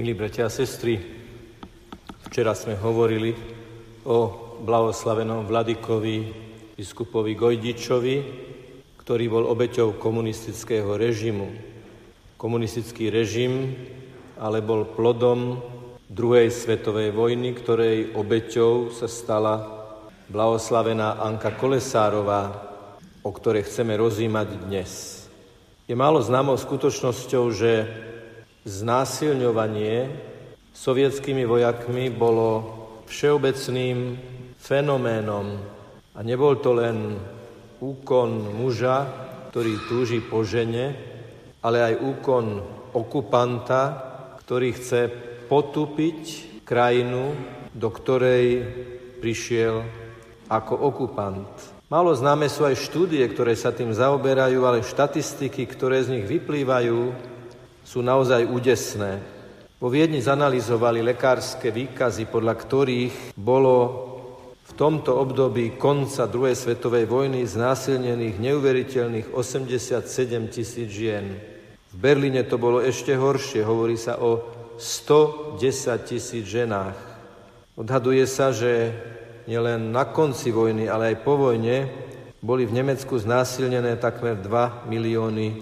Milí bratia a sestry, včera sme hovorili o blahoslavenom Vladikovi biskupovi Gojdičovi, ktorý bol obeťou komunistického režimu. Komunistický režim ale bol plodom druhej svetovej vojny, ktorej obeťou sa stala blahoslavená Anka Kolesárová, o ktorej chceme rozímať dnes. Je málo známou skutočnosťou, že Znásilňovanie sovietskými vojakmi bolo všeobecným fenoménom a nebol to len úkon muža, ktorý túži po žene, ale aj úkon okupanta, ktorý chce potupiť krajinu, do ktorej prišiel ako okupant. Málo známe sú aj štúdie, ktoré sa tým zaoberajú, ale štatistiky, ktoré z nich vyplývajú, sú naozaj údesné. Vo Viedni zanalizovali lekárske výkazy, podľa ktorých bolo v tomto období konca druhej svetovej vojny znásilnených neuveriteľných 87 tisíc žien. V Berlíne to bolo ešte horšie, hovorí sa o 110 tisíc ženách. Odhaduje sa, že nielen na konci vojny, ale aj po vojne boli v Nemecku znásilnené takmer 2 milióny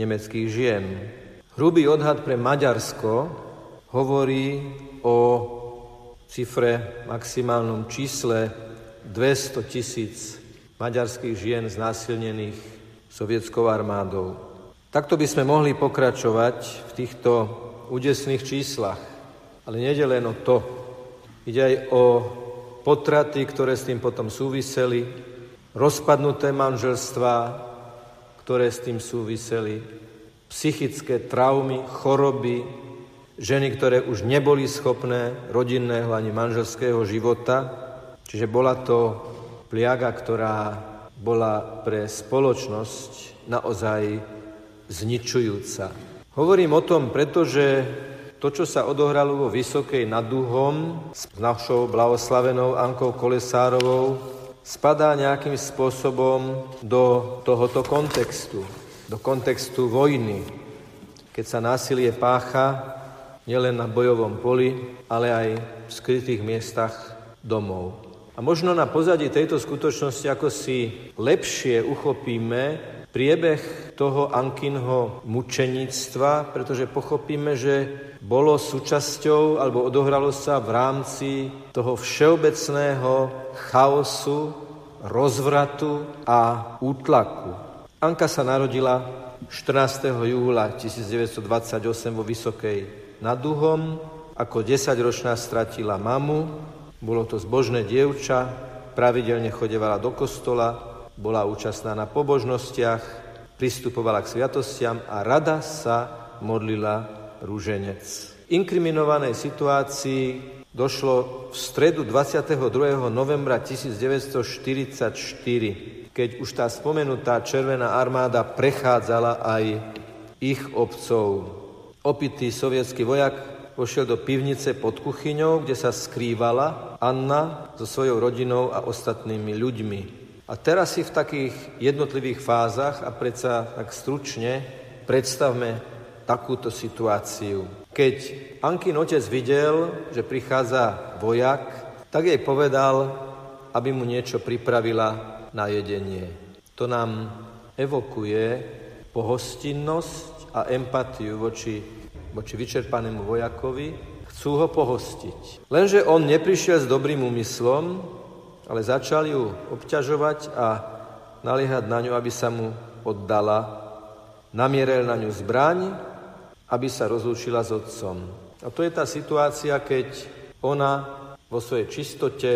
nemeckých žien. Hrubý odhad pre Maďarsko hovorí o cifre, maximálnom čísle 200 tisíc maďarských žien znásilnených sovietskou armádou. Takto by sme mohli pokračovať v týchto údesných číslach. Ale nejde len o to. Ide aj o potraty, ktoré s tým potom súviseli, rozpadnuté manželstva, ktoré s tým súviseli, psychické traumy, choroby, ženy, ktoré už neboli schopné rodinného ani manželského života. Čiže bola to pliaga, ktorá bola pre spoločnosť naozaj zničujúca. Hovorím o tom, pretože to, čo sa odohralo vo Vysokej nad Duhom s našou blahoslavenou Ankou Kolesárovou, spadá nejakým spôsobom do tohoto kontextu do kontextu vojny, keď sa násilie pácha nielen na bojovom poli, ale aj v skrytých miestach domov. A možno na pozadí tejto skutočnosti, ako si lepšie uchopíme priebeh toho Ankinho mučeníctva, pretože pochopíme, že bolo súčasťou alebo odohralo sa v rámci toho všeobecného chaosu, rozvratu a útlaku. Anka sa narodila 14. júla 1928 vo Vysokej nad Duhom. Ako 10-ročná stratila mamu, bolo to zbožné dievča, pravidelne chodevala do kostola, bola účastná na pobožnostiach, pristupovala k sviatostiam a rada sa modlila rúženec. Inkriminovanej situácii došlo v stredu 22. novembra 1944 keď už tá spomenutá Červená armáda prechádzala aj ich obcov. Opitý sovietský vojak pošiel do pivnice pod kuchyňou, kde sa skrývala Anna so svojou rodinou a ostatnými ľuďmi. A teraz si v takých jednotlivých fázach a predsa tak stručne predstavme takúto situáciu. Keď Ankin otec videl, že prichádza vojak, tak jej povedal, aby mu niečo pripravila na jedenie. To nám evokuje pohostinnosť a empatiu voči, voči vyčerpanému vojakovi. Chcú ho pohostiť. Lenže on neprišiel s dobrým úmyslom, ale začal ju obťažovať a naliehať na ňu, aby sa mu oddala. Namierel na ňu zbraň, aby sa rozlúčila s otcom. A to je tá situácia, keď ona vo svojej čistote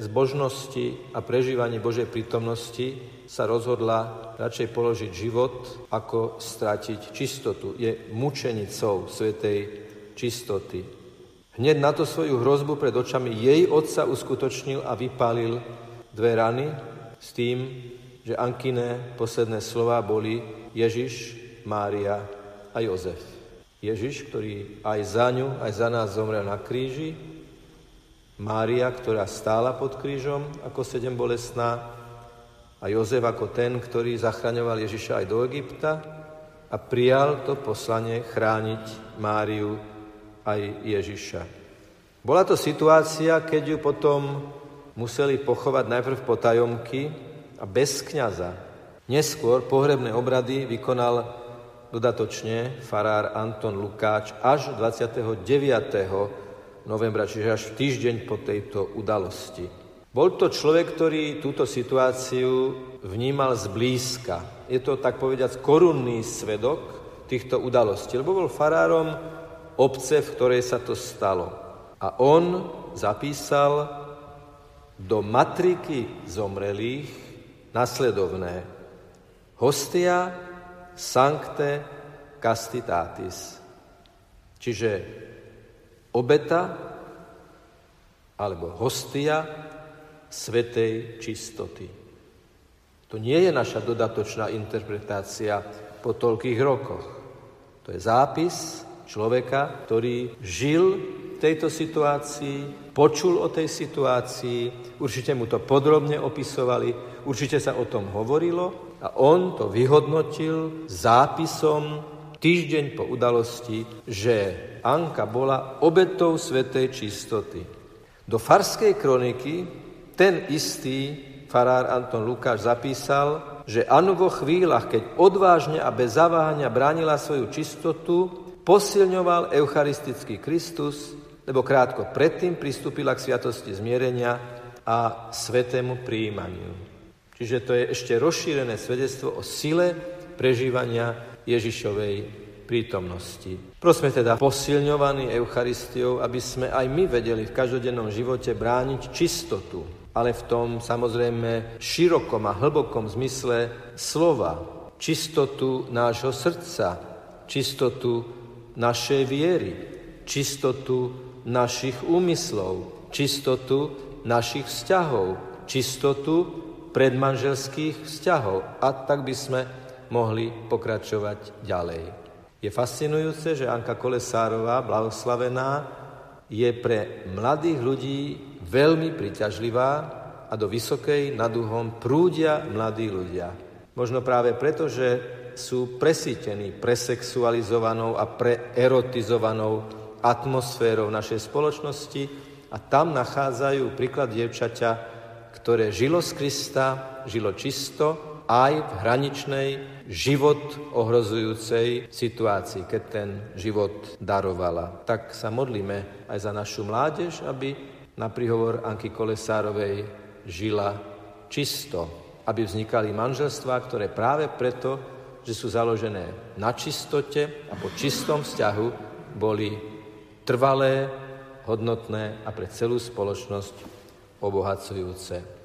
zbožnosti a prežívaní Božej prítomnosti sa rozhodla radšej položiť život, ako stratiť čistotu. Je mučenicou svetej čistoty. Hneď na to svoju hrozbu pred očami jej otca uskutočnil a vypálil dve rany s tým, že Ankine posledné slova boli Ježiš, Mária a Jozef. Ježiš, ktorý aj za ňu, aj za nás zomrel na kríži, Mária, ktorá stála pod krížom ako sedem bolestná a Jozef ako ten, ktorý zachraňoval Ježiša aj do Egypta a prijal to poslanie chrániť Máriu aj Ježiša. Bola to situácia, keď ju potom museli pochovať najprv potajomky a bez kniaza. Neskôr pohrebné obrady vykonal dodatočne farár Anton Lukáč až 29. novembra, čiže až týždeň po tejto udalosti. Bol to človek, ktorý túto situáciu vnímal zblízka. Je to, tak povediať, korunný svedok týchto udalostí, lebo bol farárom obce, v ktorej sa to stalo. A on zapísal do matriky zomrelých nasledovné. Hostia sancte castitatis. Čiže obeta alebo hostia svetej čistoty. To nie je naša dodatočná interpretácia po toľkých rokoch. To je zápis človeka, ktorý žil v tejto situácii, počul o tej situácii, určite mu to podrobne opisovali, určite sa o tom hovorilo a on to vyhodnotil zápisom týždeň po udalosti, že Anka bola obetou svetej čistoty. Do farskej kroniky ten istý farár Anton Lukáš zapísal, že Anu vo chvíľach, keď odvážne a bez zaváhania bránila svoju čistotu, posilňoval eucharistický Kristus, lebo krátko predtým pristúpila k sviatosti zmierenia a svetému príjmaniu. Čiže to je ešte rozšírené svedectvo o sile prežívania Ježišovej prítomnosti. Prosme teda posilňovaní Eucharistiou, aby sme aj my vedeli v každodennom živote brániť čistotu, ale v tom samozrejme širokom a hlbokom zmysle slova. Čistotu nášho srdca, čistotu našej viery, čistotu našich úmyslov, čistotu našich vzťahov, čistotu predmanželských vzťahov. A tak by sme mohli pokračovať ďalej. Je fascinujúce, že Anka Kolesárová, blahoslavená, je pre mladých ľudí veľmi priťažlivá a do vysokej nad uhom prúdia mladí ľudia. Možno práve preto, že sú presítení presexualizovanou a preerotizovanou atmosférou našej spoločnosti a tam nachádzajú príklad dievčaťa, ktoré žilo z Krista, žilo čisto, aj v hraničnej, život ohrozujúcej situácii, keď ten život darovala. Tak sa modlíme aj za našu mládež, aby na príhovor Anky Kolesárovej žila čisto, aby vznikali manželstvá, ktoré práve preto, že sú založené na čistote a po čistom vzťahu, boli trvalé, hodnotné a pre celú spoločnosť obohacujúce.